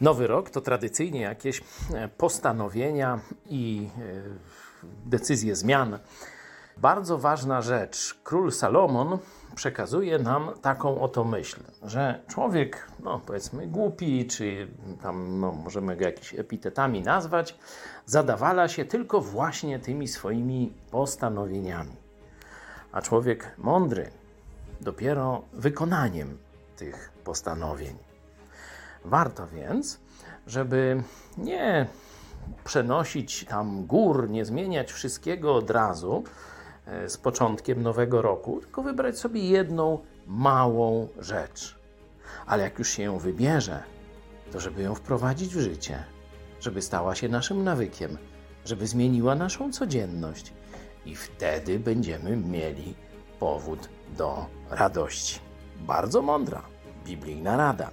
Nowy rok to tradycyjnie jakieś e, postanowienia i e, decyzje zmian. Bardzo ważna rzecz. Król Salomon przekazuje nam taką oto myśl, że człowiek, no powiedzmy głupi, czy tam no, możemy go jakimiś epitetami nazwać, zadawala się tylko właśnie tymi swoimi postanowieniami. A człowiek mądry dopiero wykonaniem tych postanowień. Warto więc, żeby nie przenosić tam gór, nie zmieniać wszystkiego od razu e, z początkiem nowego roku, tylko wybrać sobie jedną małą rzecz. Ale jak już się ją wybierze, to żeby ją wprowadzić w życie, żeby stała się naszym nawykiem, żeby zmieniła naszą codzienność i wtedy będziemy mieli powód do radości. Bardzo mądra biblijna rada.